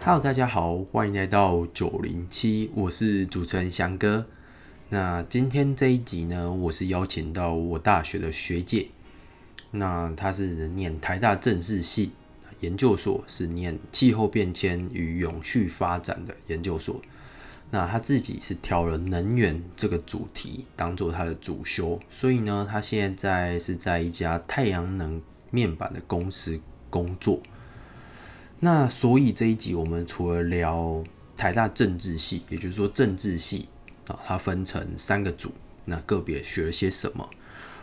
Hello，大家好，欢迎来到九零七，我是主持人翔哥。那今天这一集呢，我是邀请到我大学的学姐，那她是念台大政治系研究所，是念气候变迁与永续发展的研究所。那她自己是挑了能源这个主题当做她的主修，所以呢，她现在是在一家太阳能面板的公司工作。那所以这一集我们除了聊台大政治系，也就是说政治系啊，它分成三个组，那个别学了些什么，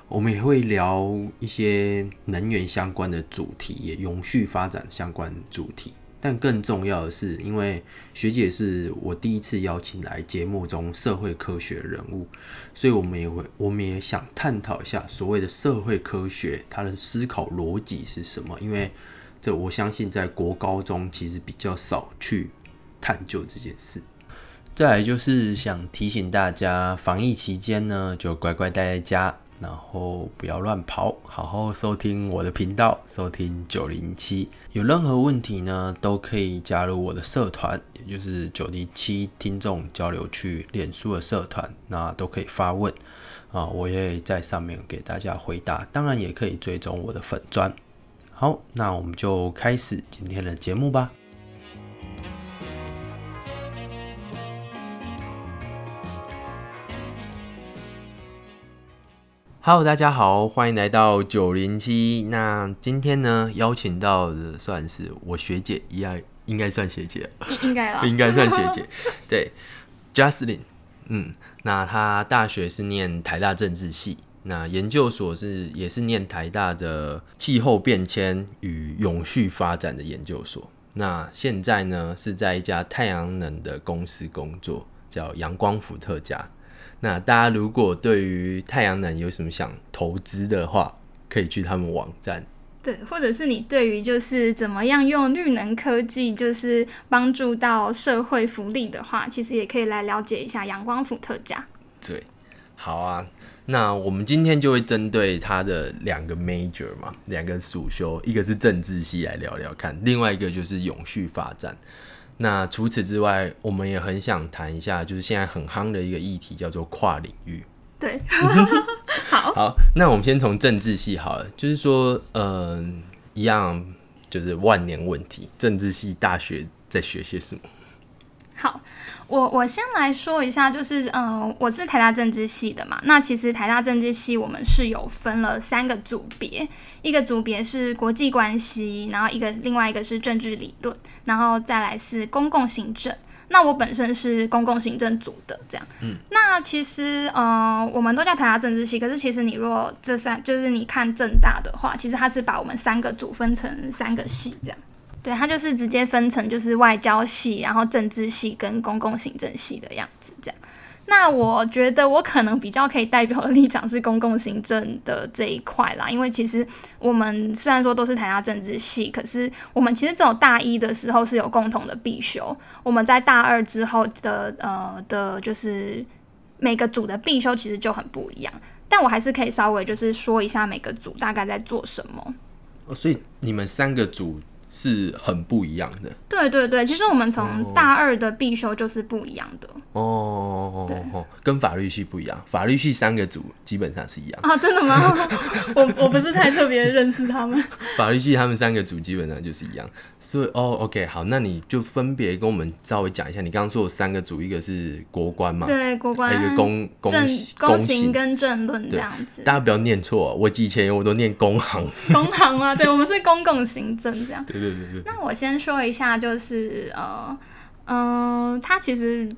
我们也会聊一些能源相关的主题，也永续发展相关主题。但更重要的是，因为学姐是我第一次邀请来节目中社会科学人物，所以我们也会，我们也想探讨一下所谓的社会科学它的思考逻辑是什么，因为。这我相信，在国高中其实比较少去探究这件事。再来就是想提醒大家，防疫期间呢，就乖乖待在家，然后不要乱跑，好好收听我的频道，收听九零七。有任何问题呢，都可以加入我的社团，也就是九零七听众交流区脸书的社团，那都可以发问啊，我也在上面给大家回答。当然，也可以追踪我的粉砖。好，那我们就开始今天的节目吧。Hello，大家好，欢迎来到九零七。那今天呢，邀请到的算是我学姐一样，应该算学姐，应该啦，应该算学姐。对，Justin，嗯，那他大学是念台大政治系。那研究所是也是念台大的气候变迁与永续发展的研究所。那现在呢是在一家太阳能的公司工作，叫阳光伏特加。那大家如果对于太阳能有什么想投资的话，可以去他们网站。对，或者是你对于就是怎么样用绿能科技就是帮助到社会福利的话，其实也可以来了解一下阳光伏特加。对，好啊。那我们今天就会针对他的两个 major 嘛，两个主修，一个是政治系来聊聊看，另外一个就是永续发展。那除此之外，我们也很想谈一下，就是现在很夯的一个议题，叫做跨领域。对，好，好，那我们先从政治系好了，就是说，嗯，一样就是万年问题，政治系大学在学些什么？好。我我先来说一下，就是嗯，我是台大政治系的嘛。那其实台大政治系我们是有分了三个组别，一个组别是国际关系，然后一个另外一个是政治理论，然后再来是公共行政。那我本身是公共行政组的，这样。嗯。那其实呃，我们都叫台大政治系，可是其实你若这三就是你看政大的话，其实它是把我们三个组分成三个系这样。对，它就是直接分成就是外交系，然后政治系跟公共行政系的样子这样。那我觉得我可能比较可以代表的立场是公共行政的这一块啦，因为其实我们虽然说都是台大政治系，可是我们其实这种大一的时候是有共同的必修，我们在大二之后的呃的，就是每个组的必修其实就很不一样。但我还是可以稍微就是说一下每个组大概在做什么。哦，所以你们三个组。是很不一样的。对对对，其实我们从大二的必修就是不一样的。哦，哦，跟法律系不一样。法律系三个组基本上是一样啊，真的吗？我我不是太特别认识他们。法律系他们三个组基本上就是一样。所以哦，OK，好，那你就分别跟我们稍微讲一下。你刚刚说有三个组，一个是国关嘛？对，国关。一个公公公行跟政论这样子。大家不要念错，我以前我都念工行。工行啊？对，我们是公共行政这样。对对那我先说一下，就是呃嗯，它其实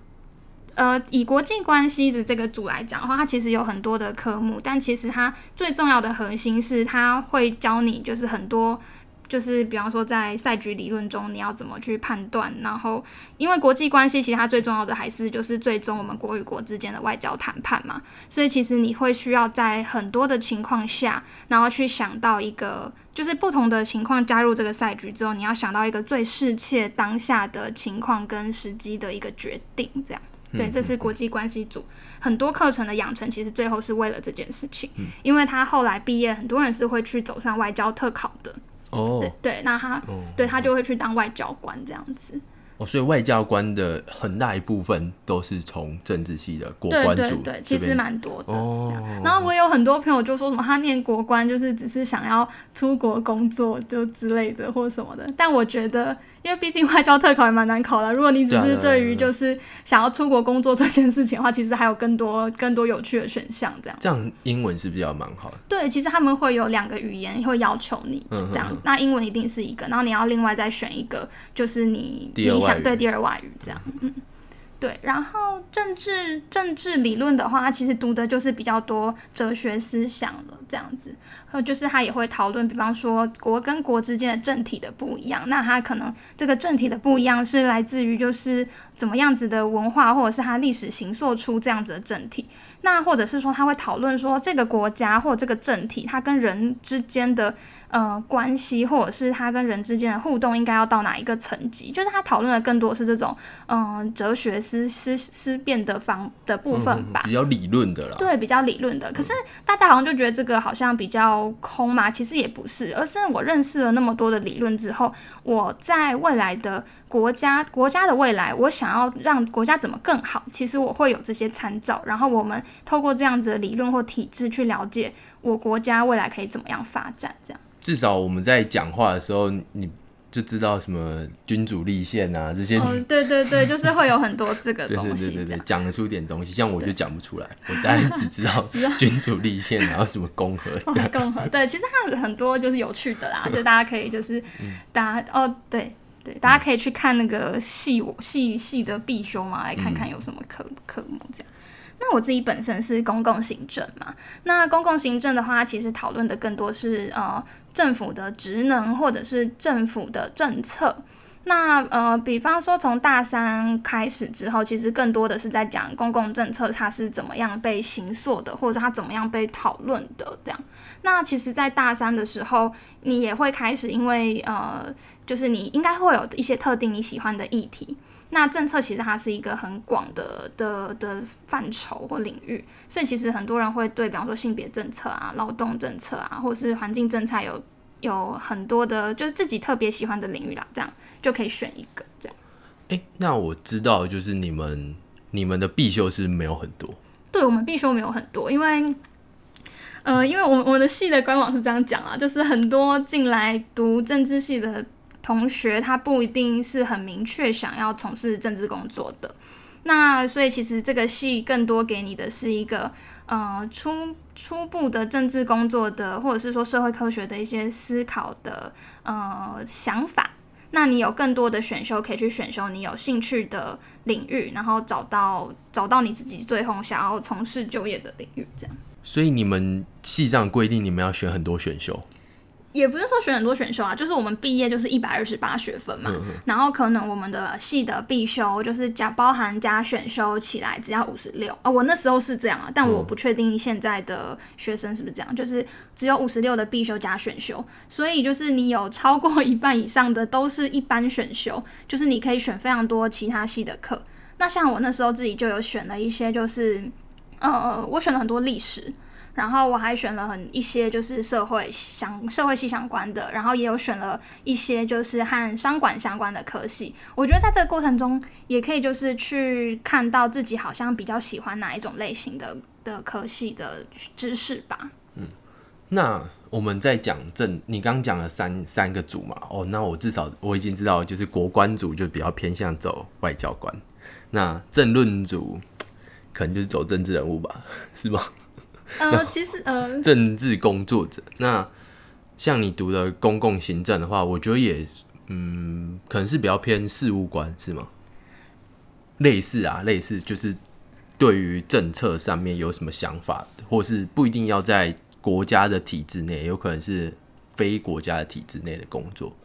呃以国际关系的这个组来讲的话，它其实有很多的科目，但其实它最重要的核心是它会教你就是很多。就是比方说，在赛局理论中，你要怎么去判断？然后，因为国际关系，其实它最重要的还是就是最终我们国与国之间的外交谈判嘛。所以，其实你会需要在很多的情况下，然后去想到一个，就是不同的情况加入这个赛局之后，你要想到一个最适切当下的情况跟时机的一个决定。这样，对，这是国际关系组很多课程的养成，其实最后是为了这件事情。因为他后来毕业，很多人是会去走上外交特考的。哦，对对，那他对他就会去当外交官这样子。哦，所以外交官的很大一部分都是从政治系的国对关组对对，其实蛮多的。然后我有很多朋友就说什么他念国关就是只是想要出国工作就之类的或什么的，但我觉得，因为毕竟外交特考也蛮难考的，如果你只是对于就是想要出国工作这件事情的话，其实还有更多更多有趣的选项这样。这样英文是比较蛮好的。对，其实他们会有两个语言会要求你嗯这样，那英文一定是一个，然后你要另外再选一个，就是你你想对第二外语这样，嗯。对，然后政治政治理论的话，它其实读的就是比较多哲学思想了，这样子。还有就是他也会讨论，比方说国跟国之间的政体的不一样，那它可能这个政体的不一样是来自于就是怎么样子的文化，或者是它历史形塑出这样子的政体。那或者是说他会讨论说这个国家或这个政体，它跟人之间的呃关系，或者是他跟人之间的互动应该要到哪一个层级？就是他讨论的更多是这种嗯、呃哲学思思思辨的方的部分吧。比较理论的啦。对，比较理论的。可是大家好像就觉得这个好像比较空嘛，其实也不是，而是我认识了那么多的理论之后，我在未来的国家国家的未来，我想要让国家怎么更好，其实我会有这些参照，然后我们透过这样子的理论或体制去了解我国家未来可以怎么样发展，这样。至少我们在讲话的时候，你就知道什么君主立宪啊这些。哦，对对对，就是会有很多这个东西，对对对。讲得出点东西，像我就讲不出来，我当然只知道君主立宪，然后什么共和。哦，共和对，其实它有很多就是有趣的啦，就大家可以就是大家哦，对对，大家可以去看那个系系系的必修嘛，来看看有什么科科目这样。那我自己本身是公共行政嘛，那公共行政的话，其实讨论的更多是呃政府的职能或者是政府的政策。那呃，比方说从大三开始之后，其实更多的是在讲公共政策它是怎么样被形塑的，或者它怎么样被讨论的这样。那其实，在大三的时候，你也会开始，因为呃，就是你应该会有一些特定你喜欢的议题。那政策其实它是一个很广的的的范畴或领域，所以其实很多人会对，比方说性别政策啊、劳动政策啊，或者是环境政策有有很多的，就是自己特别喜欢的领域啦，这样就可以选一个这样。哎、那我知道，就是你们你们的必修是没有很多，对我们必修没有很多，因为，呃，因为我们我们的系的官网是这样讲啊，就是很多进来读政治系的同学，他不一定是很明确想要从事政治工作的。那所以其实这个系更多给你的是一个呃初初步的政治工作的，或者是说社会科学的一些思考的呃想法。那你有更多的选修可以去选修你有兴趣的领域，然后找到找到你自己最后想要从事就业的领域，这样。所以你们系上规定你们要选很多选修。也不是说选很多选修啊，就是我们毕业就是一百二十八学分嘛，然后可能我们的系的必修就是加包含加选修起来只要五十六啊，我那时候是这样啊，但我不确定现在的学生是不是这样，就是只有五十六的必修加选修，所以就是你有超过一半以上的都是一般选修，就是你可以选非常多其他系的课。那像我那时候自己就有选了一些，就是呃，我选了很多历史。然后我还选了很一些就是社会相社会系相关的，然后也有选了一些就是和商管相关的科系。我觉得在这个过程中，也可以就是去看到自己好像比较喜欢哪一种类型的的科系的知识吧。嗯那我们在讲政，你刚讲了三三个组嘛？哦，那我至少我已经知道，就是国关组就比较偏向走外交官，那政论组可能就是走政治人物吧，是吗？呃，其实呃，政治工作者。那像你读的公共行政的话，我觉得也嗯，可能是比较偏事务官，是吗？类似啊，类似就是对于政策上面有什么想法，或是不一定要在国家的体制内，有可能是非国家的体制内的工作。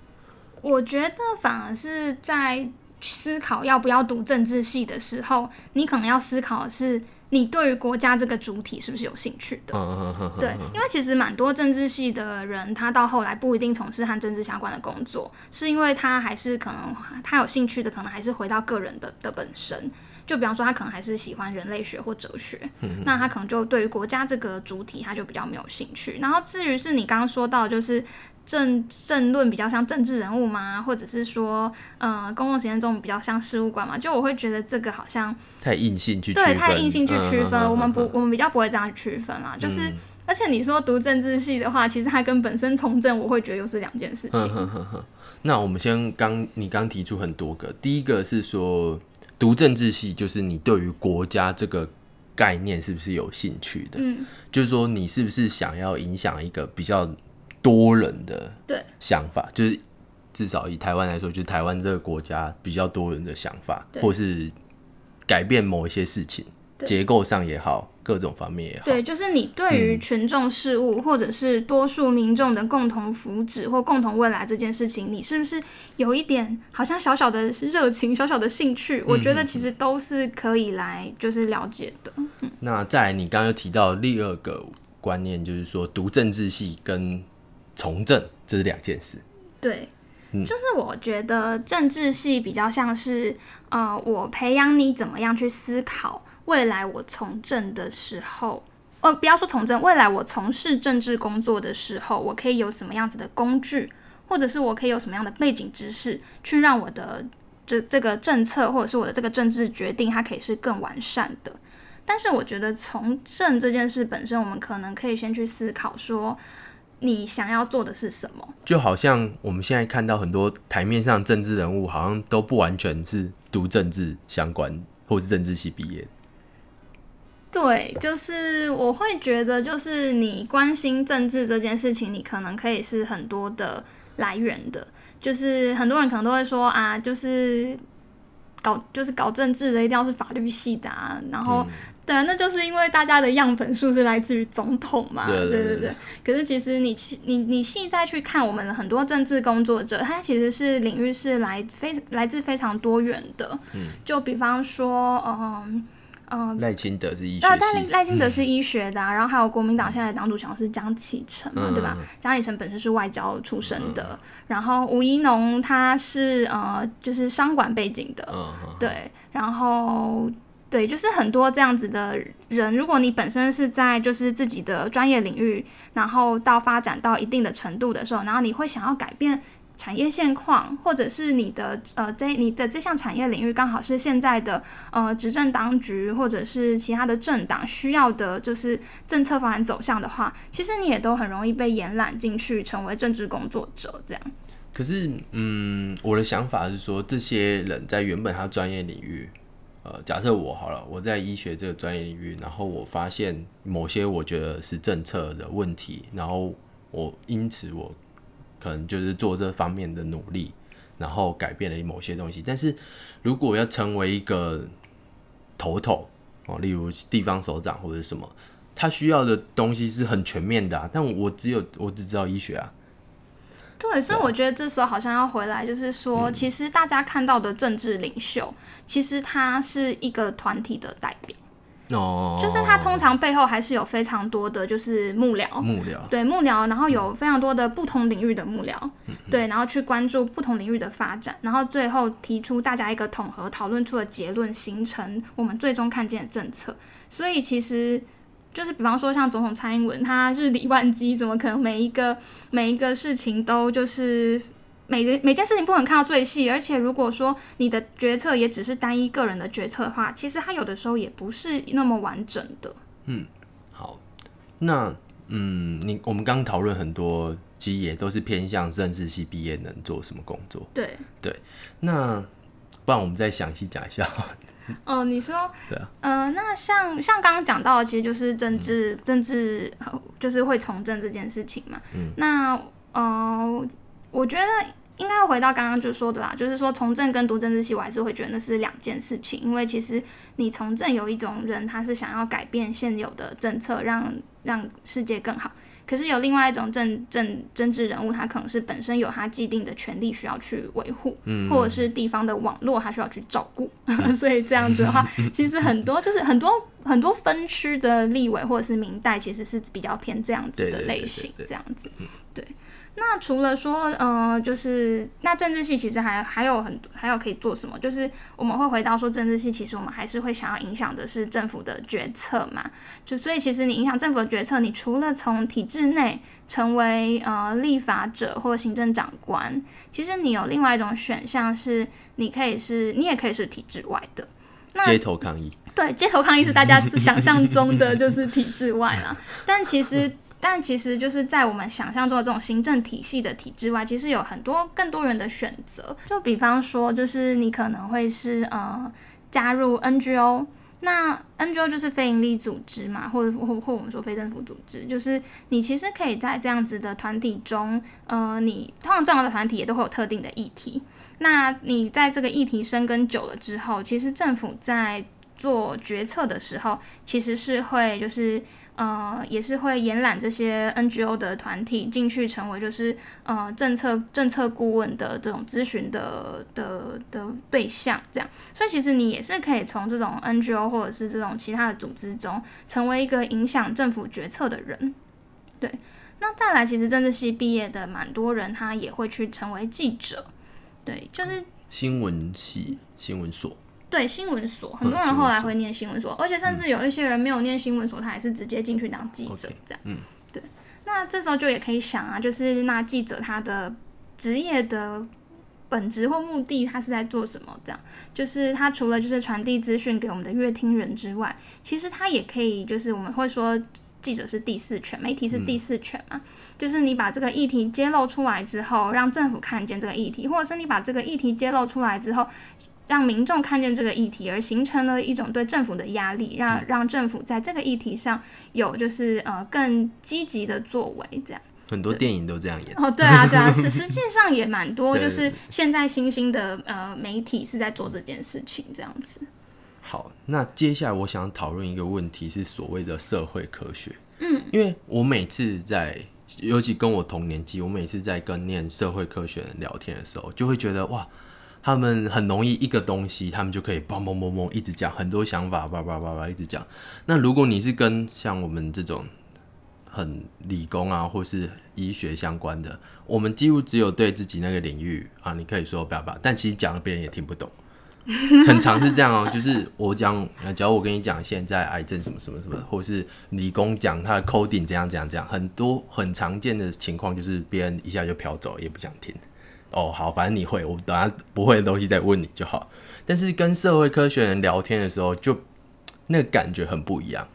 我觉得反而是在思考要不要读政治系的时候，你可能要思考的是你对于国家这个主体是不是有兴趣的。嗯嗯嗯对，因为其实蛮多政治系的人，他到后来不一定从事和政治相关的工作，是因为他还是可能他有兴趣的，可能还是回到个人的的本身。就比方说，他可能还是喜欢人类学或哲学，那他可能就对于国家这个主体，他就比较没有兴趣。然后至于是你刚刚说到，就是政政论比较像政治人物吗？或者是说，呃，公共实践中比较像事务官嘛？就我会觉得这个好像太硬性去对，太硬性去区分。嗯我们不，我们比较不会这样区分啦。就是，而且你说读政治系的话，其实它跟本身从政，我会觉得又是两件事情。那我们先刚你刚提出很多个，第一个是说读政治系，就是你对于国家这个概念是不是有兴趣的？嗯，就是说你是不是想要影响一个比较多人的对想法？就是至少以台湾来说，就是台湾这个国家比较多人的想法，或是改变某一些事情，结构上也好，各种方面也好。对，就是你对于群众事务、或者是多数民众的共同福祉或共同未来这件事情，你是不是有一点好像小小的热情、小小的兴趣？我觉得其实都是可以来就是了解的。那再来，你刚刚又提到第二个观念，就是说读政治系跟从政这是两件事。对，嗯就是我觉得政治系比较像是，呃，我培养你怎么样去思考未来我从政的时候，呃，不要说从政，未来我从事政治工作的时候，我可以有什么样子的工具，或者是我可以有什么样的背景知识，去让我的这这个政策或者是我的这个政治决定，它可以是更完善的。但是我觉得从政这件事本身，我们可能可以先去思考说，你想要做的是什么。就好像我们现在看到很多台面上政治人物，好像都不完全是读政治相关或是政治系毕业。对，就是我会觉得，就是你关心政治这件事情，你可能可以是很多的来源的。就是很多人可能都会说啊，就是搞就是搞政治的一定要是法律系的啊，然后、对啊，那就是因为大家的样本数是来自于总统嘛，对对对对对。可是其实你细你你细再去看我们的很多政治工作者，他其实是领域是来非来自非常多元的。嗯，就比方说，嗯。嗯，赖清德是医学那但赖清德是医学的、啊，然后还有国民党现在的党主席是江启臣嘛，嗯对吧？江启臣本身是外交出身的，然后吴怡农他是呃就是商管背景的，对，然后对，就是很多这样子的人，如果你本身是在就是自己的专业领域，然后到发展到一定的程度的时候，然后你会想要改变。产业现况，或者是你的呃这你的这项产业领域刚好是现在的呃执政当局或者是其他的政党需要的，就是政策发展走向的话，其实你也都很容易被延揽进去，成为政治工作者这样。可是，嗯，我的想法是说，这些人在原本他专业领域，呃，假设我好了，我在医学这个专业领域，然后我发现某些我觉得是政策的问题，然后我因此我可能就是做这方面的努力，然后改变了某些东西。但是如果要成为一个头头哦，例如地方首长或者什么，他需要的东西是很全面的、啊，但我只有我只知道医学啊。对，所以我觉得这时候好像要回来，就是说，嗯。其实大家看到的政治领袖，其实他是一个团体的代表，哦，就是他通常背后还是有非常多的就是幕僚，幕僚，对幕僚，然后有非常多的不同领域的幕僚，嗯。对，然后去关注不同领域的发展，然后最后提出大家一个统合讨论出的结论，形成我们最终看见的政策。所以其实就是比方说像总统蔡英文，他日理万机，怎么可能每一个每一个事情都就是每个每件事情不能看到最细？而且如果说你的决策也只是单一个人的决策的话，其实他有的时候也不是那么完整的。嗯好，那嗯，你我们刚讨论很多，其实也都是偏向政治系毕业能做什么工作。对对，那不然我们再详细讲一下。哦，你说，对啊，呃，那像像刚刚讲到的，其实就是政治、政治呃就是会从政这件事情嘛。嗯。那呃，我觉得应该要回到刚刚就说的啦，就是说从政跟读政治系，我还是会觉得那是两件事情，因为其实你从政有一种人，他是想要改变现有的政策，让让世界更好。可是有另外一种政政政治人物，他可能是本身有他既定的权利需要去维护，嗯或者是地方的网络他需要去照顾，所以这样子的话，其实很多就是很多很多分区的立委或者是民代，其实是比较偏这样子的类型，这样子。对。那除了说，呃，就是那政治系其实还还有很还有可以做什么？就是我们会回到说，政治系其实我们还是会想要影响的是政府的决策嘛。就所以其实你影响政府的决策，你除了从体制内成为呃立法者或行政长官，其实你有另外一种选项是，你可以是你也可以是体制外的。那街头抗议，对，街头抗议是大家想象中的就是体制外啦，但其实。但其实就是在我们想象中的这种行政体系的体制外，其实有很多更多人的选择。就比方说，就是你可能会是呃加入 NGO，那 NGO 就是非营利组织嘛，或者或或我们说非政府组织，就是你其实可以在这样子的团体中，呃，你通常这样的团体也都会有特定的议题。那你在这个议题生根久了之后，其实政府在做决策的时候，其实是会就是。呃，也是会延揽这些 NGO 的团体进去，成为就是呃政策政策顾问的这种咨询的的的对象，这样。所以其实你也是可以从这种 NGO 或者是这种其他的组织中，成为一个影响政府决策的人。对，那再来，其实政治系毕业的蛮多人，他也会去成为记者。对，就是新闻系新闻所。对新闻所，很多人后来会念新闻所，而且甚至有一些人没有念新闻所，他也是直接进去当记者这样。嗯，对。那这时候就也可以想啊，就是那记者他的职业的本职或目的，他是在做什么？这样，就是他除了就是传递资讯给我们的乐听人之外，其实他也可以就是我们会说记者是第四权，媒体是第四权嘛，就是你把这个议题揭露出来之后，让政府看见这个议题，或者是你把这个议题揭露出来之后。让民众看见这个议题，而形成了一种对政府的压力，让让政府在这个议题上有就是呃更积极的作为，这样。很多电影都这样演。哦，对啊，对啊，实实际上也蛮多，就是现在新兴的呃媒体是在做这件事情，这样子。好，那接下来我想讨论一个问题，是所谓的社会科学。嗯，因为我每次在，尤其跟我同年纪，我每次在跟念社会科学人聊天的时候，就会觉得哇。他们很容易一个东西，他们就可以嘣嘣嘣嘣一直讲很多想法，叭叭叭叭一直讲。那如果你是跟像我们这种很理工啊，或是医学相关的，我们几乎只有对自己那个领域啊，你可以说叭叭，但其实讲了别人也听不懂。很常是这样哦，就是我讲，假如我跟你讲现在癌症什么什么什么，或是理工讲他的 coding 怎样怎样怎样，很多很常见的情况就是别人一下就飘走，也不想听。哦，好，反正你会，我等下不会的东西再问你就好。但是跟社会科学人聊天的时候，就那个感觉很不一样。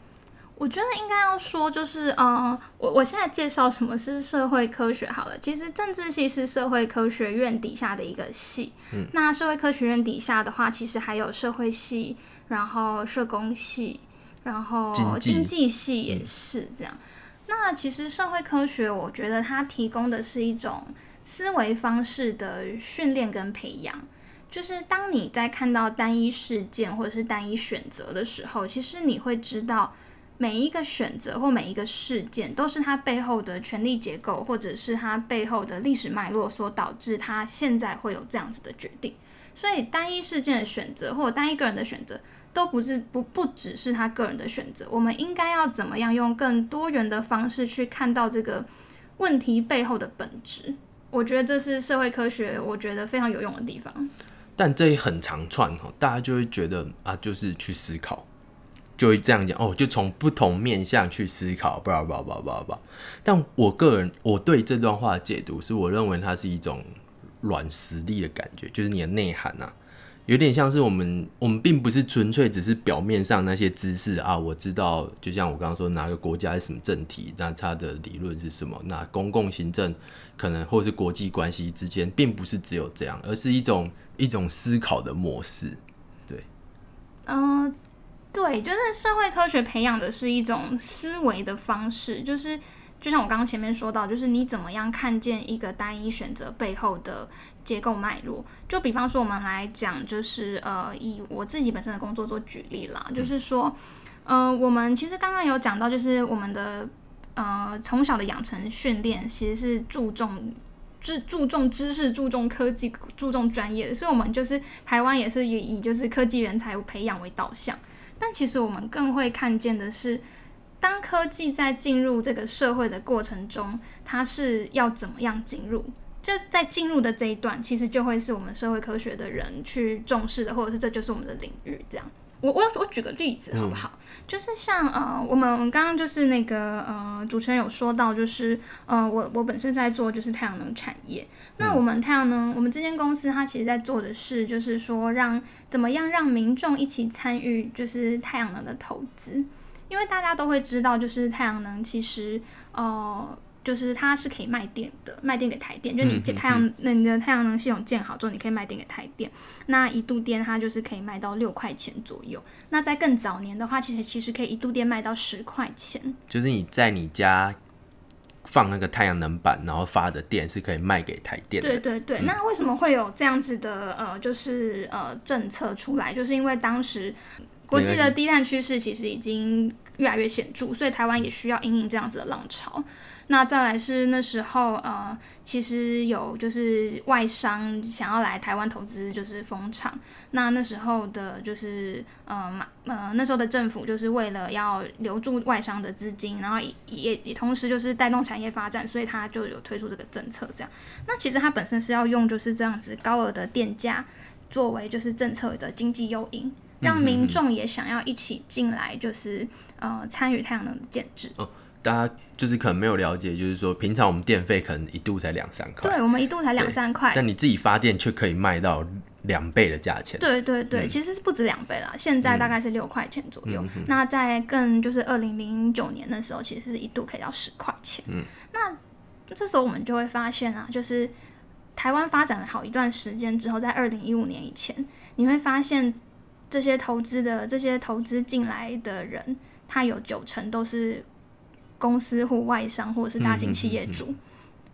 我觉得应该要说，就是嗯，我我现在介绍什么是社会科学好了。其实政治系是社会科学院底下的一个系，嗯，那社会科学院底下的话，其实还有社会系，然后社工系，然后经济系也是这样。那其实社会科学，我觉得它提供的是一种。思维方式的训练跟培养，就是当你在看到单一事件或者是单一选择的时候，其实你会知道每一个选择或每一个事件都是它背后的权力结构，或者是它背后的历史脉络所导致它现在会有这样子的决定。所以单一事件的选择或单一个人的选择都不是不不只是他个人的选择。我们应该要怎么样用更多元的方式去看到这个问题背后的本质？我觉得这是社会科学，我觉得非常有用的地方。但这一很长串哈，大家就会觉得啊，就是去思考，就会这样讲哦，就从不同面向去思考，不不不不不。但我个人我对这段话的解读是，我认为它是一种软实力的感觉，就是你的内涵呐。有点像是我们，我们并不是纯粹只是表面上那些知识啊。我知道，就像我刚刚说，哪个国家是什么政体，那它的理论是什么？那公共行政可能或是国际关系之间，并不是只有这样，而是一种一种思考的模式。对，嗯，对，就是社会科学培养的是一种思维的方式，就是就像我刚刚前面说到，就是你怎么样看见一个单一选择背后的。结构脉络，就比方说，我们来讲，就是呃，以我自己本身的工作做举例啦，就是说，呃，我们其实刚刚有讲到，就是我们的呃从小的养成训练，其实是注重注注重知识、注重科技、注重专业的，所以我们就是台湾也是以以就是科技人才培养为导向。但其实我们更会看见的是，当科技在进入这个社会的过程中，它是要怎么样进入？就在进入的这一段，其实就会是我们社会科学的人去重视的，或者是这就是我们的领域这样。我我我举个例子好不好？就是像呃，我们刚刚就是那个呃，主持人有说到，就是呃，我我本身在做就是太阳能产业。那我们太阳能，我们这间公司它其实在做的是，就是说让怎么样让民众一起参与，就是太阳能的投资。因为大家都会知道，就是太阳能其实呃。就是它是可以卖电的，卖电给台电。就你太阳，那你的太阳能系统建好之后，你可以卖电给台电。那一度电它就是可以卖到六块钱左右。那在更早年的话，其实其实可以一度电卖到十块钱。就是你在你家放那个太阳能板，然后发的电是可以卖给台电的。对对对。那为什么会有这样子的呃，就是呃政策出来？就是因为当时国际的低碳趋势其实已经越来越显著，所以台湾也需要引领这样子的浪潮。那再来是那时候，呃，其实有就是外商想要来台湾投资，就是风场。那那时候的，就是呃，马呃那时候的政府就是为了要留住外商的资金，然后也也同时就是带动产业发展，所以他就有推出这个政策。这样，那其实它本身是要用就是这样子高额的电价作为就是政策的经济诱因，让民众也想要一起进来，就是呃参与太阳能的建制。大家就是可能没有了解，就是说平常我们电费可能一度才两三块，对，我们一度才两三块，但你自己发电却可以卖到两倍的价钱。对对对，其实是不止两倍啦，现在大概是六块钱左右。那在更就是二零零九年的时候，其实是一度可以到十块钱。嗯，那这时候我们就会发现啊，就是台湾发展了好一段时间之后，在二零一五年以前，你会发现这些投资的这些投资进来的人，他有九成都是。公司或外商或者是大型企业主，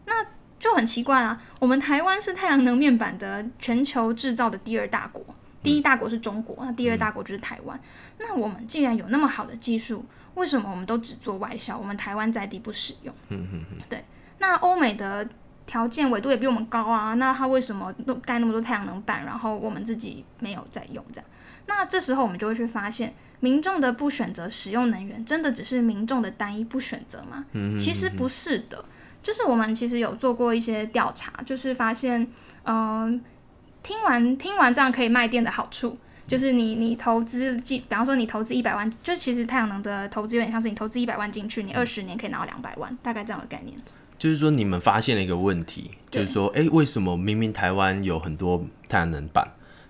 那就很奇怪啦。我们台湾是太阳能面板的全球制造的第二大国，第一大国是中国，那第二大国就是台湾。那我们既然有那么好的技术，为什么我们都只做外销？我们台湾在地不使用？嗯嗯嗯。对，那欧美的条件纬度也比我们高啊，那它为什么都盖那么多太阳能板，然后我们自己没有在用？这样，那这时候我们就会去发现。民众的不选择使用能源，真的只是民众的单一不选择吗？嗯其实不是的，就是我们其实有做过一些调查，就是发现，嗯，听完听完这样可以卖电的好处，就是你你投资进，比方说你投资一百万，就其实太阳能的投资有点像是你投资一百万进去，你二十年可以拿到两百万，大概这样的概念。就是说你们发现了一个问题，就是说，哎，为什么明明台湾有很多太阳能板，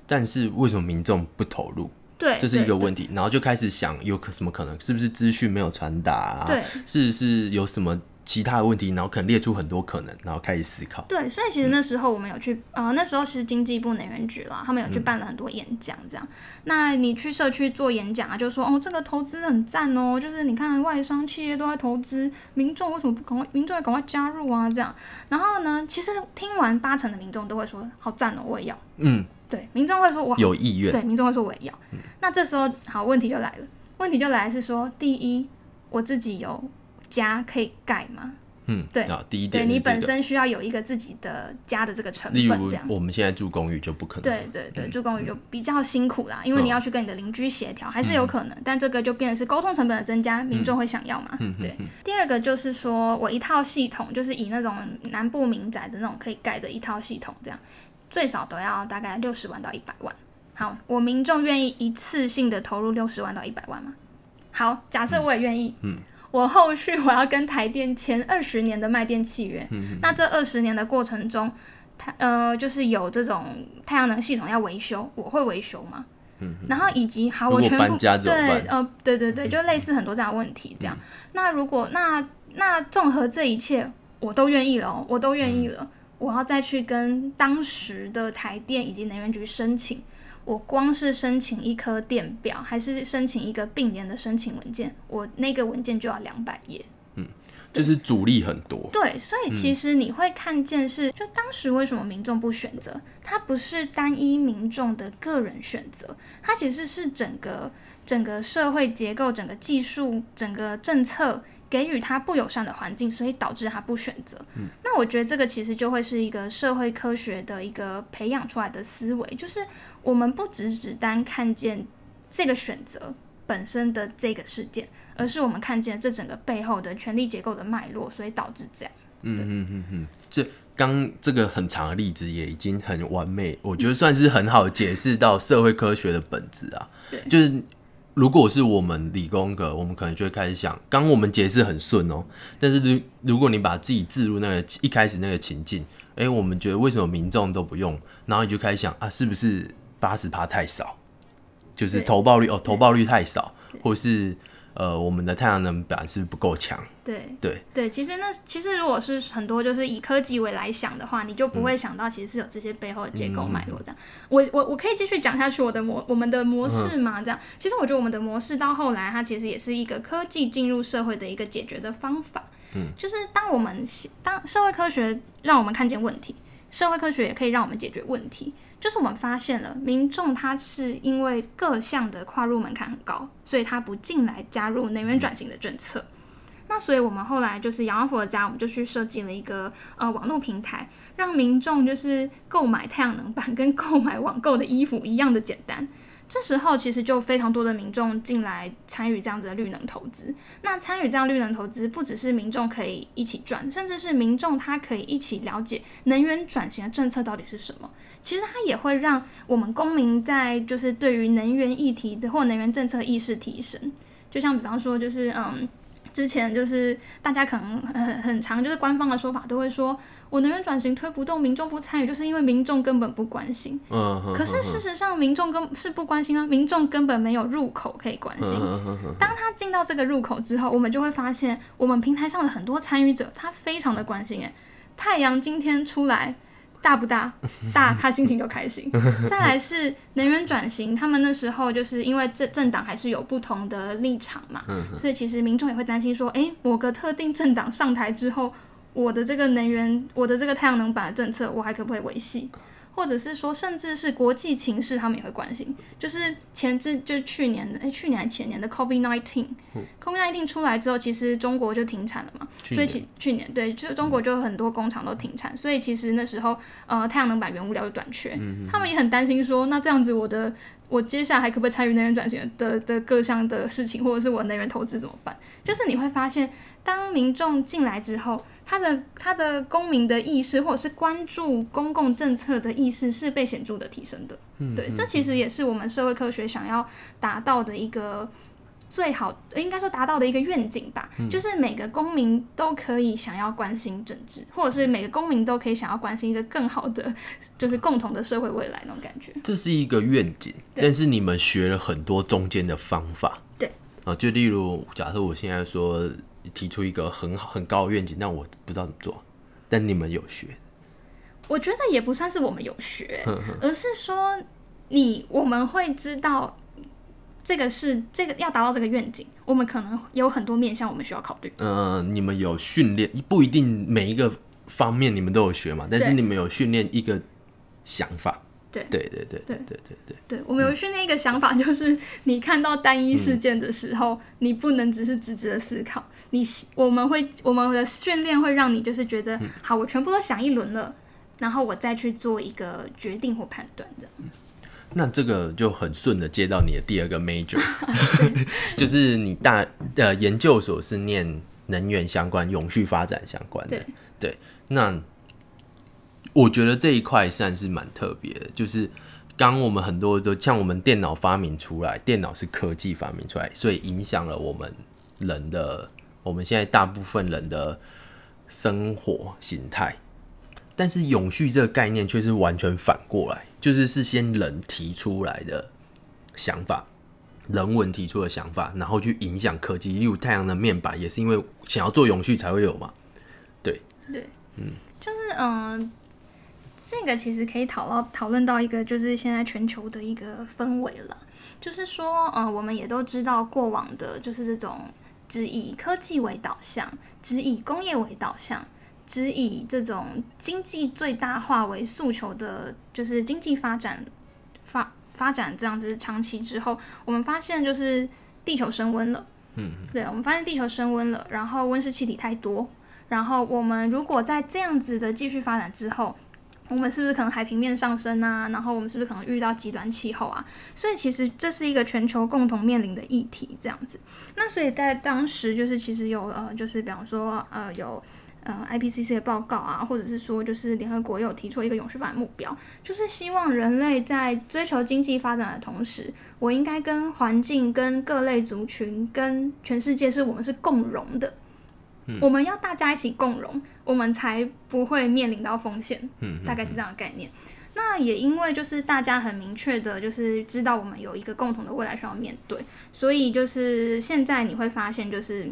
但是为什么民众不投入？对，这是一个问题，然后就开始想有可什么可能，是不是资讯没有传达啊？对，是是有什么其他的问题，然后可能列出很多可能，然后开始思考。对，所以其实那时候我们有去，呃，那时候是经济部能源局啦，他们有去办了很多演讲，这样。那你去社区做演讲啊，就说哦，这个投资很赞哦，就是你看外商企业都在投资，民众为什么不赶快？民众要赶快加入啊，这样。然后呢，其实听完八成的民众都会说好赞哦，我也要。嗯。对，民众会说：“我有意愿。”对，民众会说：“我也要。”那这时候，好，问题就来了。问题就来是说，第一，我自己有家可以盖吗？嗯，对。啊，第一点，对你本身需要有一个自己的家的这个成本。这样，我们现在住公寓就不可能。对对对，住公寓就比较辛苦啦，因为你要去跟你的邻居协调，还是有可能。但这个就变成是沟通成本的增加，民众会想要嘛？嗯对。第二个就是说我一套系统，就是以那种南部民宅的那种可以盖的一套系统，这样。最少都要大概六十万到一百万。好，我民众愿意一次性的投入六十万到一百万吗？好，假设我也愿意。嗯。我后续我要跟台电签二十年的卖电契约。嗯那这二十年的过程中，它呃就是有这种太阳能系统要维修，我会维修吗？嗯。然后以及好，我全部对呃对对对，就类似很多这样的问题这样。那如果那那综合这一切，我都愿意了，我都愿意了。我要再去跟当时的台电以及能源局申请，我光是申请一颗电表，还是申请一个并联的申请文件，我那个文件就要两百页。嗯，就是阻力很多。对，所以其实你会看见是，就当时为什么民众不选择？它不是单一民众的个人选择，它其实是整个整个社会结构、整个技术、整个政策。给予他不友善的环境，所以导致他不选择。嗯，那我觉得这个其实就会是一个社会科学的一个培养出来的思维，就是我们不只只单看见这个选择本身的这个事件，而是我们看见这整个背后的权力结构的脉络，所以导致这样。嗯嗯嗯嗯，这刚这个很长的例子也已经很完美，我觉得算是很好解释到社会科学的本质啊。对，就是如果是我们理工科，我们可能就会开始想，刚我们解释很顺哦，但是如如果你把自己置入那个一开始那个情境，哎，我们觉得为什么民众都不用，然后你就开始想啊，是不是八十趴太少？就是投报率哦，投报率太少，或是。呃，我们的太阳能板是不够强。对对对，其实那其实如果是很多就是以科技为来想的话，你就不会想到其实是有这些背后的结构脉络这样。我我我可以继续讲下去我的模我们的模式吗？这样，其实我觉得我们的模式到后来它其实也是一个科技进入社会的一个解决的方法。嗯，就是当我们当社会科学让我们看见问题，社会科学也可以让我们解决问题。就是我们发现了，民众他是因为各项的跨入门槛很高，所以他不进来加入能源转型的政策。那所以我们后来就是阳光佛的家，我们就去设计了一个呃网络平台，让民众就是购买太阳能板跟购买网购的衣服一样的简单。这时候其实就非常多的民众进来参与这样子的绿能投资。那参与这样绿能投资，不只是民众可以一起赚，甚至是民众他可以一起了解能源转型的政策到底是什么。其实它也会让我们公民在就是对于能源议题的或能源政策意识提升。就像比方说，就是嗯。之前就是大家可能很很长，就是官方的说法都会说，我能源转型推不动，民众不参与，就是因为民众根本不关心。嗯。可是事实上，民众根是不关心啊，民众根本没有入口可以关心。当他进到这个入口之后，我们就会发现，我们平台上的很多参与者，他非常的关心。诶，太阳今天出来。大不大？大，他心情就开心。再来是能源转型，他们那时候就是因为政政党还是有不同的立场嘛，所以其实民众也会担心说，诶，某个特定政党上台之后，我的这个能源，我的这个太阳能板的政策，我还可不可以维系？或者是说，甚至是国际情势，他们也会关心。就是前之就去年的，哎，去年还前年的 COVID nineteen，COVID nineteen 出来之后，其实中国就停产了嘛。所以去去年对，就中国就很多工厂都停产，所以其实那时候呃，太阳能板原物料就短缺。他们也很担心说，那这样子我的我接下来还可不可以参与能源转型的的各项的事情，或者是我能源投资怎么办？就是你会发现，当民众进来之后。他的他的公民的意识，或者是关注公共政策的意识，是被显著的提升的。嗯对，这其实也是我们社会科学想要达到的一个最好，应该说达到的一个愿景吧。就是每个公民都可以想要关心政治，或者是每个公民都可以想要关心一个更好的，就是共同的社会未来那种感觉。这是一个愿景，但是你们学了很多中间的方法。对啊，就例如假设我现在说。提出一个很好很高的愿景，但我不知道怎么做。但你们有学？我觉得也不算是我们有学，而是说你我们会知道这个是这个要达到这个愿景，我们可能有很多面向我们需要考虑。嗯，你们有训练，不一定每一个方面你们都有学嘛，但是你们有训练一个想法。对。对对对对。对对对，对我们有训练一个想法，就是你看到单一事件的时候，你不能只是直直的思考，你我们会我们的训练会让你就是觉得，好，我全部都想一轮了，然后我再去做一个决定或判断的。那这个就很顺的接到你的第二个 major，就是你大呃研究所是念能源相关、永续发展相关的，对，那。我觉得这一块算是蛮特别的，就是刚我们很多都像我们电脑发明出来，电脑是科技发明出来，所以影响了我们人的，我们现在大部分人的生活形态。但是永续这个概念却是完全反过来，就是是先人提出来的想法，人文提出的想法，然后去影响科技。例如太阳能面板也是因为想要做永续才会有嘛？对，对，嗯，就是嗯。这个其实可以讨论讨论到一个，就是现在全球的一个氛围了。就是说，呃，我们也都知道，过往的就是这种只以科技为导向，只以工业为导向，只以这种经济最大化为诉求的，就是经济发展发发展这样子长期之后，我们发现就是地球升温了。嗯，对，我们发现地球升温了，然后温室气体太多，然后我们如果在这样子的继续发展之后。我们是不是可能海平面上升啊？然后我们是不是可能遇到极端气候啊？所以其实这是一个全球共同面临的议题，这样子。那所以在当时就是其实有呃，就是比方说呃有呃 IPCC 的报告啊，或者是说就是联合国有提出一个永续发展目标，就是希望人类在追求经济发展的同时，我应该跟环境、跟各类族群、跟全世界是我们是共荣的。我们要大家一起共荣，我们才不会面临到风险。嗯，大概是这样的概念。那也因为就是大家很明确的，就是知道我们有一个共同的未来需要面对，所以就是现在你会发现，就是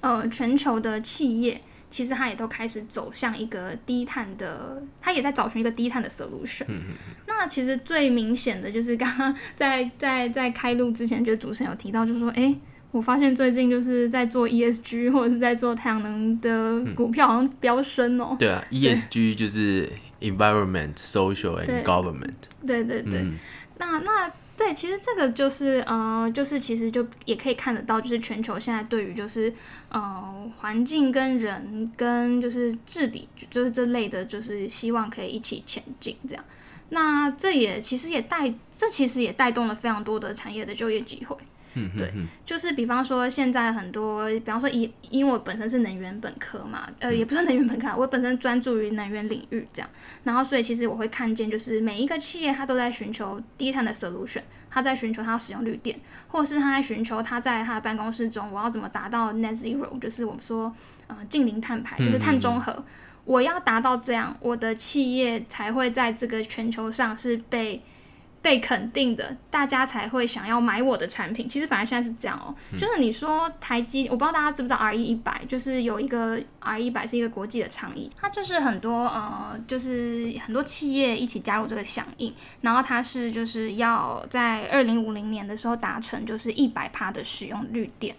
呃，全球的企业其实它也都开始走向一个低碳的，它也在找寻一个低碳的 solution。嗯那其实最明显的就是刚刚在在在开录之前，就主持人有提到，就是说，哎。我发现最近就是在做 ESG 或者是在做太阳能的股票，好像飙升哦。对啊，ESG 就是 Environment, Social and Government。对对对，那那对，其实这个就是呃，就是其实就也可以看得到，就是全球现在对于就是呃环境跟人跟就是治理，就是这类的，就是希望可以一起前进这样。那这也其实也带，这其实也带动了非常多的产业的就业机会。对，就是比方说现在很多，比方说以因为我本身是能源本科嘛，呃，也不是能源本科，我本身专注于能源领域这样，然后所以其实我会看见，就是每一个企业它都在寻求低碳的 solution，它在寻求它要使用绿电，或者是它在寻求它在它的办公室中，我要怎么达到 net zero，就是我们说呃近零碳排，就是碳中和，我要达到这样，我的企业才会在这个全球上是被。被肯定的，大家才会想要买我的产品。其实反而现在是这样哦，就是你说台积，我不知道大家知不知道 R E 一百，就是有一个 R E 一百是一个国际的倡议，它就是很多呃，就是很多企业一起加入这个响应，然后它是就是要在二零五零年的时候达成就是一百帕的使用绿电。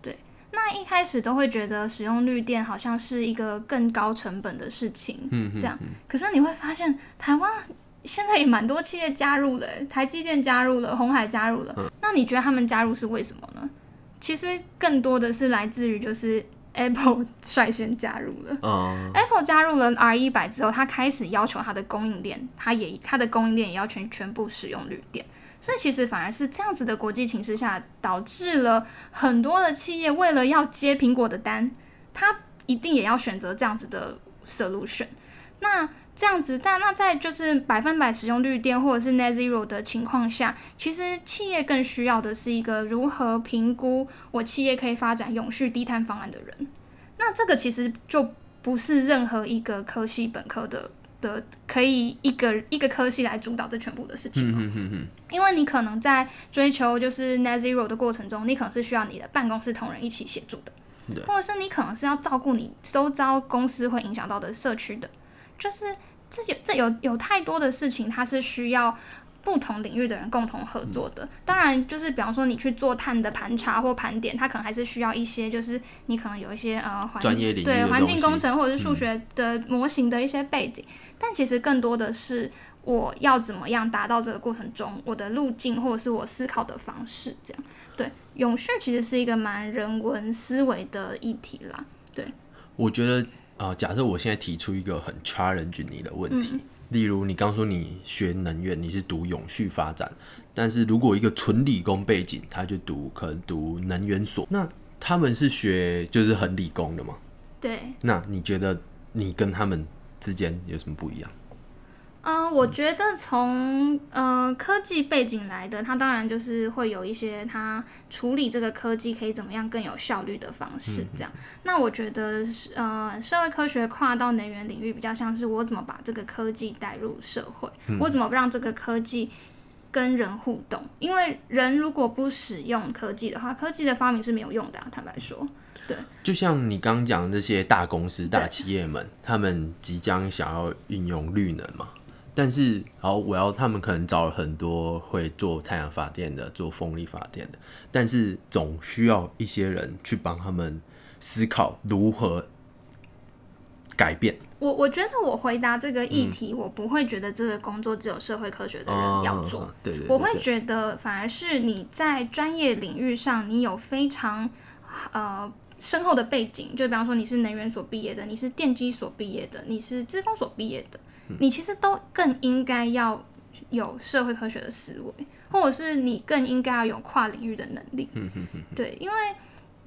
对，那一开始都会觉得使用绿电好像是一个更高成本的事情，嗯，这样。可是你会发现台湾。现在也蛮多企业加入了，台积电加入了，红海加入了。那你觉得他们加入是为什么呢？其实更多的是来自于就是 Apple 率先加入了。Apple 加入了 R 一百之后，它开始要求它的供应链，它也它的供应链也要全全部使用绿电。所以其实反而是这样子的国际形势下，导致了很多的企业为了要接苹果的单，它一定也要选择这样子的 solution。那这样子，但那在就是百分百使用绿电或者是 net zero 的情况下，其实企业更需要的是一个如何评估我企业可以发展永续低碳方案的人。那这个其实就不是任何一个科系本科的的可以一个一个科系来主导这全部的事情嘛？因为你可能在追求就是 net zero 的过程中，你可能是需要你的办公室同仁一起协助的，或者是你可能是要照顾你周遭公司会影响到的社区的。就是这有这有有太多的事情，它是需要不同领域的人共同合作的。当然，就是比方说你去做碳的盘查或盘点，它可能还是需要一些，就是你可能有一些呃专业领域对环境工程或者是数学的模型的一些背景。但其实更多的是我要怎么样达到这个过程中我的路径或者是我思考的方式，这样对永续其实是一个蛮人文思维的议题啦。对，我觉得。啊，假设我现在提出一个很 challenge 你的问题，例如你刚说你学能源，你是读永续发展，但是如果一个纯理工背景，他就读可能读能源所，那他们是学就是很理工的吗？对。那你觉得你跟他们之间有什么不一样？嗯，我觉得从呃科技背景来的，它当然就是会有一些它处理这个科技可以怎么样更有效率的方式，这样。那我觉得呃社会科学跨到能源领域，比较像是我怎么把这个科技带入社会，我怎么让这个科技跟人互动？因为人如果不使用科技的话，科技的发明是没有用的啊。坦白说，对。就像你刚刚讲的那些大公司、大企业们，他们即将想要运用绿能嘛？但是，好，我要他们可能找了很多会做太阳发电的、做风力发电的，但是总需要一些人去帮他们思考如何改变。我我觉得我回答这个议题，我不会觉得这个工作只有社会科学的人要做，对对，我会觉得反而是你在专业领域上，你有非常呃深厚的背景，就比方说你是能源所毕业的，你是电机所毕业的，你是资工所毕业的。你其实都更应该要有社会科学的思维，或者是你更应该要有跨领域的能力。嗯嗯嗯，对，因为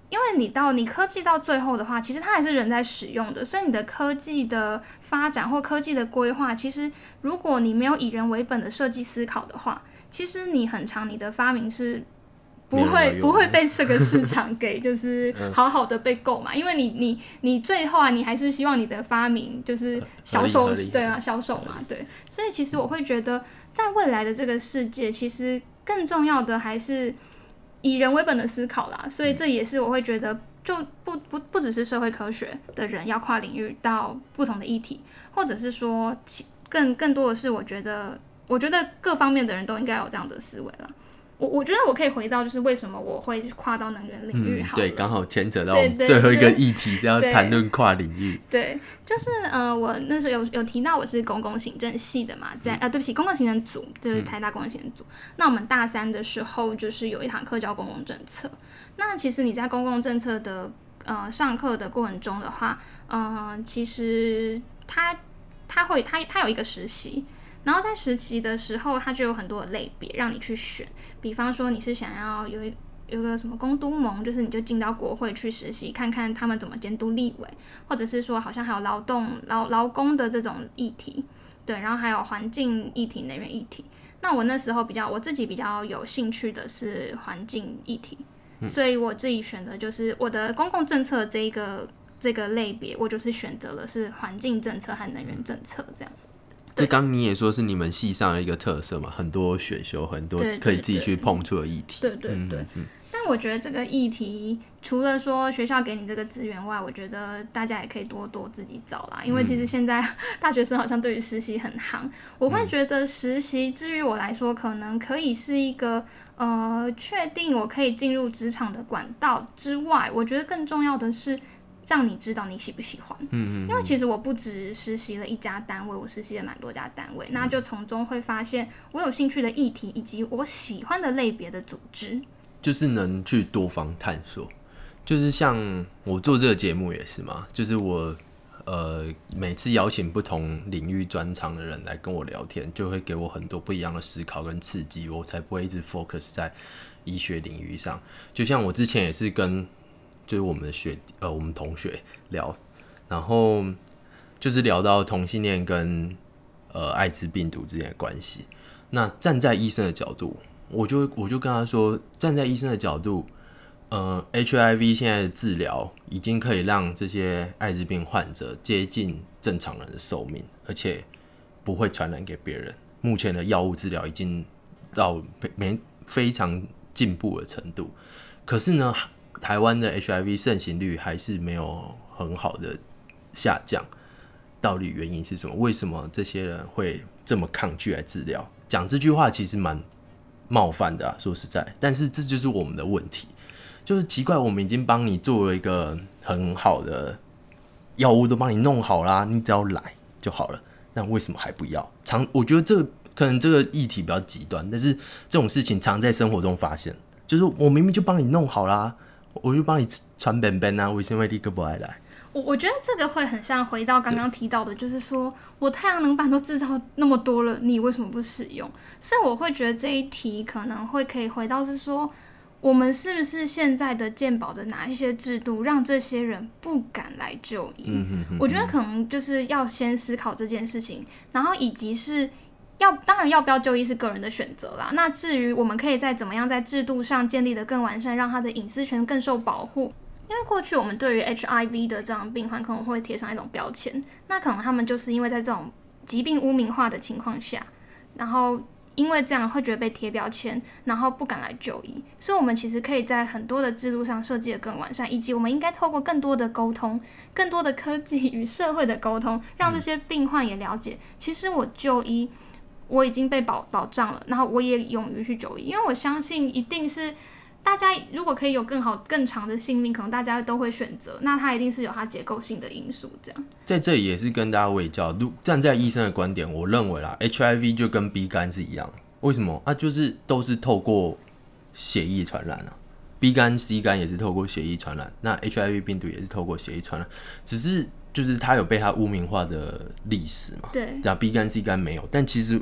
因为你到你科技到最后的话，其实它还是人在使用的，所以你的科技的发展或科技的规划，其实如果你没有以人为本的设计思考的话，其实你很长你的发明是。不会不会被这个市场给 就是好好的被购买，因为你你你最后啊，你还是希望你的发明就是销售对啊销售嘛对，所以其实我会觉得在未来的这个世界，其实更重要的还是以人为本的思考啦，所以这也是我会觉得就不不不只是社会科学的人要跨领域到不同的议题，或者是说其更更多的是我觉得我觉得各方面的人都应该有这样的思维了。我我觉得我可以回到就是为什么我会跨到能源领域对，刚好牵扯到最后一个对议题是要对谈论跨领域。对，就是呃，我那时候有有提到我是公共行政系的嘛，在啊，对不起，公共行政组就是台大公共行政组。那我们大三的时候就是有一堂课叫公共政策。那其实你在公共政策的呃上课的过程中的话，呃，其实它它会它它有一个实习。然后在实习的时候，它就有很多的类别让你去选，比方说你是想要有一有个什么公都盟，就是你就进到国会去实习，看看他们怎么监督立委，或者是说好像还有劳动劳劳工的这种议题，对，然后还有环境议题、能源议题。那我那时候比较我自己比较有兴趣的是环境议题，所以我自己选的就是我的公共政策这一个这个类别，我就是选择了是环境政策和能源政策这样。这刚你也说是你们系上的一个特色嘛，很多选修，很多可以自己去碰触的议题。对对嗯对。但我觉得这个议题，除了说学校给你这个资源外，我觉得大家也可以多多自己找啦。因为其实现在大学生好像对于实习很行，我会觉得实习至于我来说，可能可以是一个呃确定我可以进入职场的管道之外，我觉得更重要的是。让你知道你喜不喜欢，嗯嗯，因为其实我不止实习了一家单位，我实习了蛮多家单位，那就从中会发现我有兴趣的议题以及我喜欢的类别的组织，就是能去多方探索。就是像我做这个节目也是嘛，就是我呃每次邀请不同领域专长的人来跟我聊天，就会给我很多不一样的思考跟刺激，我才不会一直 focus 在医学领域上。就像我之前也是跟就是我们的学呃我们同学聊，然后就是聊到同性恋跟呃艾滋病毒之间的关系。那站在医生的角度，我就我就跟他说，站在医生的角度，呃，HIV 现在的治疗已经可以让这些艾滋病患者接近正常人的寿命，而且不会传染给别人。目前的药物治疗已经到没非常进步的程度，可是呢，台湾的 HIV 盛行率还是没有很好的下降。到底原因是什么？为什么这些人会这么抗拒来治疗？讲这句话其实蛮冒犯的啊，说实在，但是这就是我们的问题，就是奇怪，我们已经帮你做了一个很好的药物，都帮你弄好啦，你只要来就好了，那为什么还不要？常我觉得这可能这个议题比较极端，但是这种事情常在生活中发现，就是我明明就帮你弄好啦，我就帮你传本本啊，为什么立刻不爱来？我我觉得这个会很像回到刚刚提到的，就是说我太阳能板都制造那么多了，你为什么不使用？所以我会觉得这一题可能会可以回到是说，我们是不是现在的鉴宝的哪一些制度让这些人不敢来就医？嗯哼我觉得可能就是要先思考这件事情，然后以及是要当然要不要就医是个人的选择啦。那至于我们可以在怎么样在制度上建立的更完善，让他的隐私权更受保护。因为过去我们对于 HIV 的这样病患可能会贴上一种标签，那可能他们就是因为在这种疾病污名化的情况下，然后因为这样会觉得被贴标签，然后不敢来就医。所以，我们其实可以在很多的制度上设计的更完善，以及我们应该透过更多的沟通、更多的科技与社会的沟通，让这些病患也了解，其实我就医我已经被保保障了，然后我也勇于去就医，因为我相信一定是。大家如果可以有更好、更长的性命，可能大家都会选择。那它一定是有它结构性的因素，这样。在这里也是跟大家卫教，如站在医生的观点，我认为啦，HIV 就跟 B 肝是一样，为什么？啊，就是都是透过血液传染啊，B 肝、C 肝也是透过血液传染，那 HIV 病毒也是透过血液传染，只是就是它有被它污名化的历史嘛，对对啊，B 肝 C 肝没有，但其实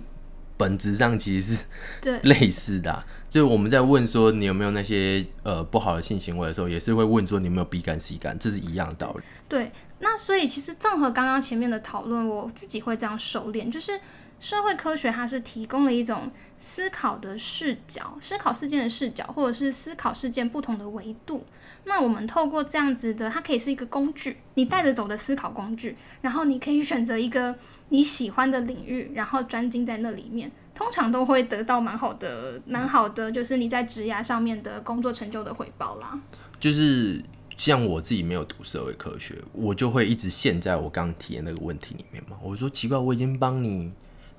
本质上其实是对 类似的啊、就是我们在问说你有没有那些呃不好的性行为的时候，也是会问说你有没有 B 感 C 感，这是一样的道理。对，那所以其实综合刚刚前面的讨论，我自己会这样收敛，就是社会科学它是提供了一种思考的视角，思考事件的视角，或者是思考事件不同的维度。那我们透过这样子的，它可以是一个工具，你带着走的思考工具，然后你可以选择一个你喜欢的领域，然后专精在那里面。通常都会得到蛮好的、蛮好的，就是你在职涯上面的工作成就的回报啦。就是像我自己没有读社会科学，我就会一直陷在我刚刚提的那个问题里面嘛。我说奇怪，我已经帮你，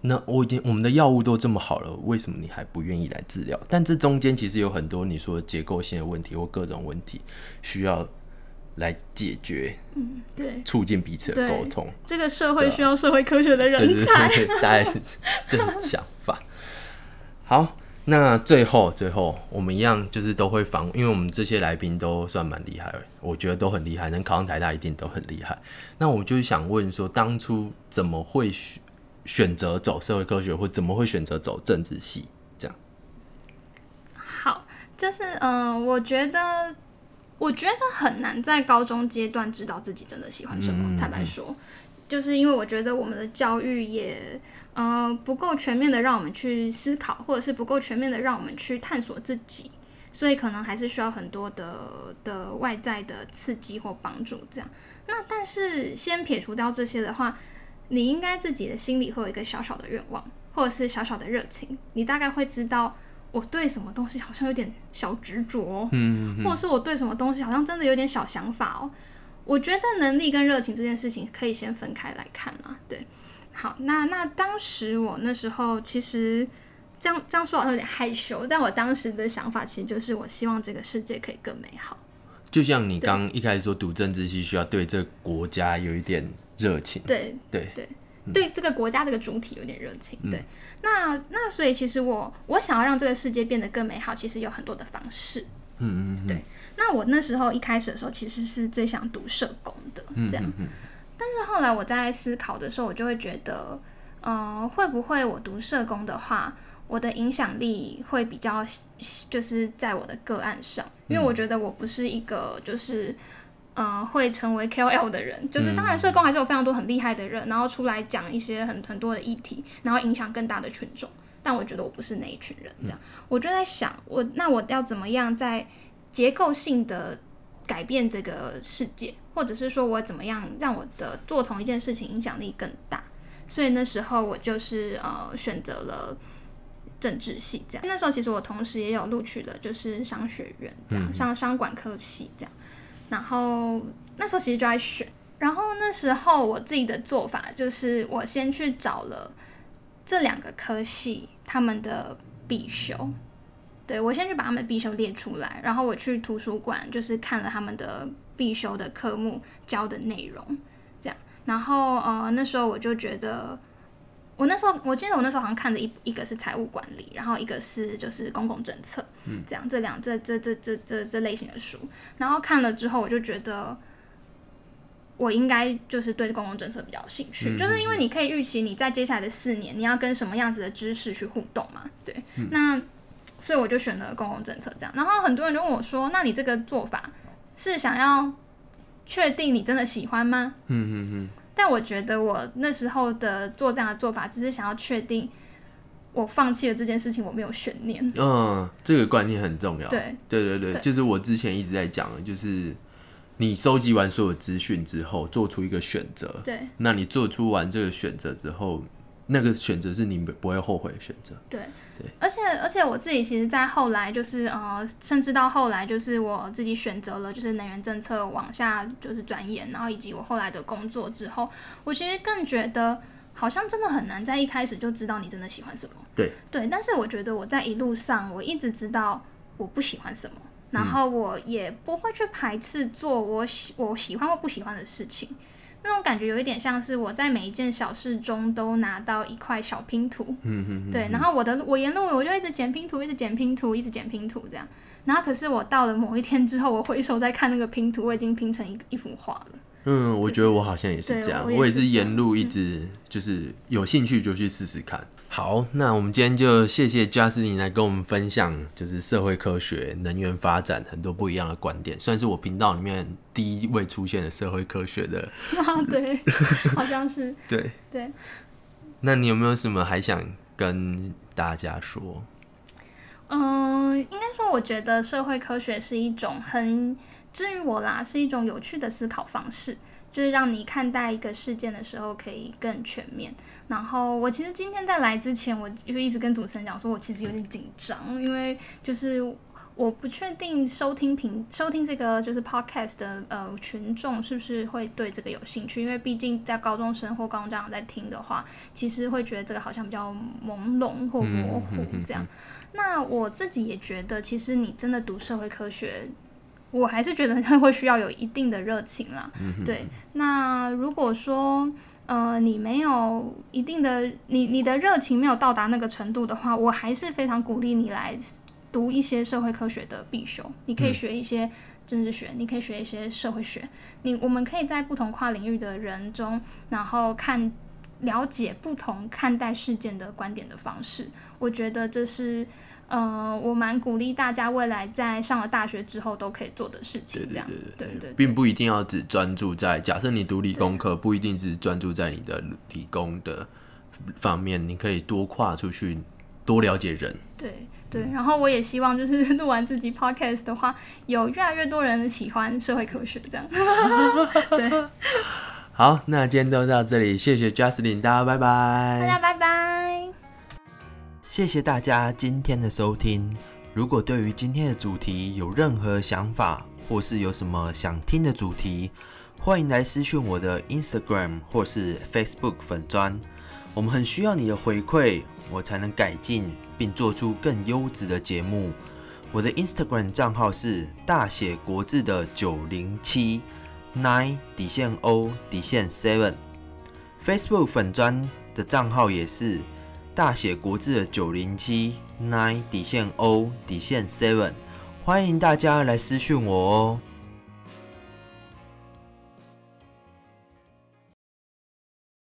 那我已经我们的药物都这么好了，为什么你还不愿意来治疗？但这中间其实有很多你说结构性的问题或各种问题需要来解决，对，促进彼此的对沟通。这个社会需要社会科学的对人对才。对，大概是这种想法。好，那最后最后我们一样就是都会防，因为我们这些来宾都算蛮厉害的，我觉得都很厉害，能考上台大一定都很厉害。那我就是想问说，当初怎么会选选择走社会科学，或怎么会选择走政治系？这样，好，就是嗯、呃我觉得，我觉得很难在高中阶段知道自己真的喜欢什么。嗯坦白说，就是因为我觉得我们的教育也呃不够全面的让我们去思考，或者是不够全面的让我们去探索自己，所以可能还是需要很多的的外在的刺激或帮助。这样，那但是先撇除掉这些的话，你应该自己的心里会有一个小小的愿望，或者是小小的热情，你大概会知道。我对什么东西好像有点小执着、哦，嗯或者是我对什么东西好像真的有点小想法哦。我觉得能力跟热情这件事情可以先分开来看嘛。对，好，那那当时我那时候其实这样这样说好像有点害羞，但我当时的想法其实就是我希望这个世界可以更美好。就像你刚一开始说读政治系需要对这个国家有一点热情，对对对，对这个国家这个主体有点热情。对，那那所以其实我我想要让这个世界变得更美好，其实有很多的方式。嗯嗯嗯，对那我那时候一开始的时候，其实是最想读社工的，这样。但是后来我在思考的时候，我就会觉得，嗯、会不会我读社工的话，我的影响力会比较，就是在我的个案上，因为我觉得我不是一个就是。嗯，会成为 KOL 的人，就是当然社工还是有非常多很厉害的人，然后出来讲一些很很多的议题，然后影响更大的群众。但我觉得我不是那一群人，这样，我就在想，我那我要怎么样在结构性的改变这个世界，或者是说我怎么样让我的做同一件事情影响力更大。所以那时候我就是呃选择了政治系，这样。那时候其实我同时也有录取了就是商学院这样，上商管科系这样。然后那时候其实就在选，然后那时候我自己的做法就是我先去找了这两个科系他们的必修。对我先去把他们的必修列出来，然后我去图书馆就是看了他们的必修的科目教的内容，这样，然后呃那时候我就觉得，我那时候我记得我那时候好像看的一一个是财务管理，然后一个是就是公共政策，嗯，这样这两这这这这这这类型的书，然后看了之后我就觉得。我应该就是对公共政策比较有兴趣，就是因为你可以预期你在接下来的四年你要跟什么样子的知识去互动嘛，对，那所以我就选了公共政策这样。然后很多人就问我说：“那你这个做法是想要确定你真的喜欢吗？”嗯嗯嗯，但我觉得我那时候的做这样的做法，只是想要确定我放弃了这件事情，我没有悬念。嗯，这个观念很重要。对对对对，对就是我之前一直在讲的，就是你收集完所有资讯之后，做出一个选择。对那你做出完这个选择之后，那个选择是你不会后悔的选择。对而且而且我自己其实，在后来就是呃，甚至到后来就是我自己选择了就是能源政策往下就是转眼，然后以及我后来的工作之后，我其实更觉得好像真的很难在一开始就知道你真的喜欢什么。对对，但是我觉得我在一路上，我一直知道我不喜欢什么，然后我也不会去排斥做我喜我喜欢或不喜欢的事情。那种感觉有一点像是我在每一件小事中都拿到一块小拼图，嗯嗯对，然后我的我沿路我就一直剪拼图，一直剪拼图，一直剪拼图这样。然后可是我到了某一天之后，我回首再看那个拼图，我已经拼成一一幅画了。嗯，我觉得我好像也是这样，我也是沿路一直就是有兴趣就去试试看。好，那我们今天就谢谢加斯林来跟我们分享，就是社会科学、能源发展很多不一样的观点，算是我频道里面第一位出现的社会科学的。啊，对，好像是对，对。那你有没有什么还想跟大家说？嗯，应该说，我觉得社会科学是一种很，至于我啦，是一种有趣的思考方式，就是让你看待一个事件的时候可以更全面。然后，我其实今天在来之前，我就一直跟主持人讲说，我其实有点紧张，因为就是我不确定收听频收听这个就是 podcast 的呃群众是不是会对这个有兴趣，因为毕竟在高中生或高中家长在听的话，其实会觉得这个好像比较朦胧或模糊这样。那我自己也觉得，其实你真的读社会科学，我还是觉得他会需要有一定的热情啦。对，那如果说呃你没有一定的你你的热情没有到达那个程度的话，我还是非常鼓励你来读一些社会科学的必修。你可以学一些政治学，你可以学一些社会学。你我们可以在不同跨领域的人中，然后看了解不同看待事件的观点的方式。我觉得这是。呃，我蛮鼓励大家未来在上了大学之后都可以做的事情，这样对对，并不一定要只专注在。假设你读理工科，不一定只专注在你的理工的方面，你可以多跨出去，多了解人。对对，然后我也希望就是录完自己 podcast 的话，有越来越多人喜欢社会科学，这样。对，好，那今天就到这里，谢谢 Justin，大家拜拜，大家拜拜。谢谢大家今天的收听。如果对于今天的主题有任何想法，或是有什么想听的主题，欢迎来私讯我的 Instagram 或是 Facebook 粉砖。我们很需要你的回馈，我才能改进并做出更优质的节目。我的 Instagram 账号是大写国字的九零七 nine 底线 O 底线 seven，Facebook 粉砖的账号也是。大写国字的九零七 nine 底线 O 底线 seven，欢迎大家来私讯我哦。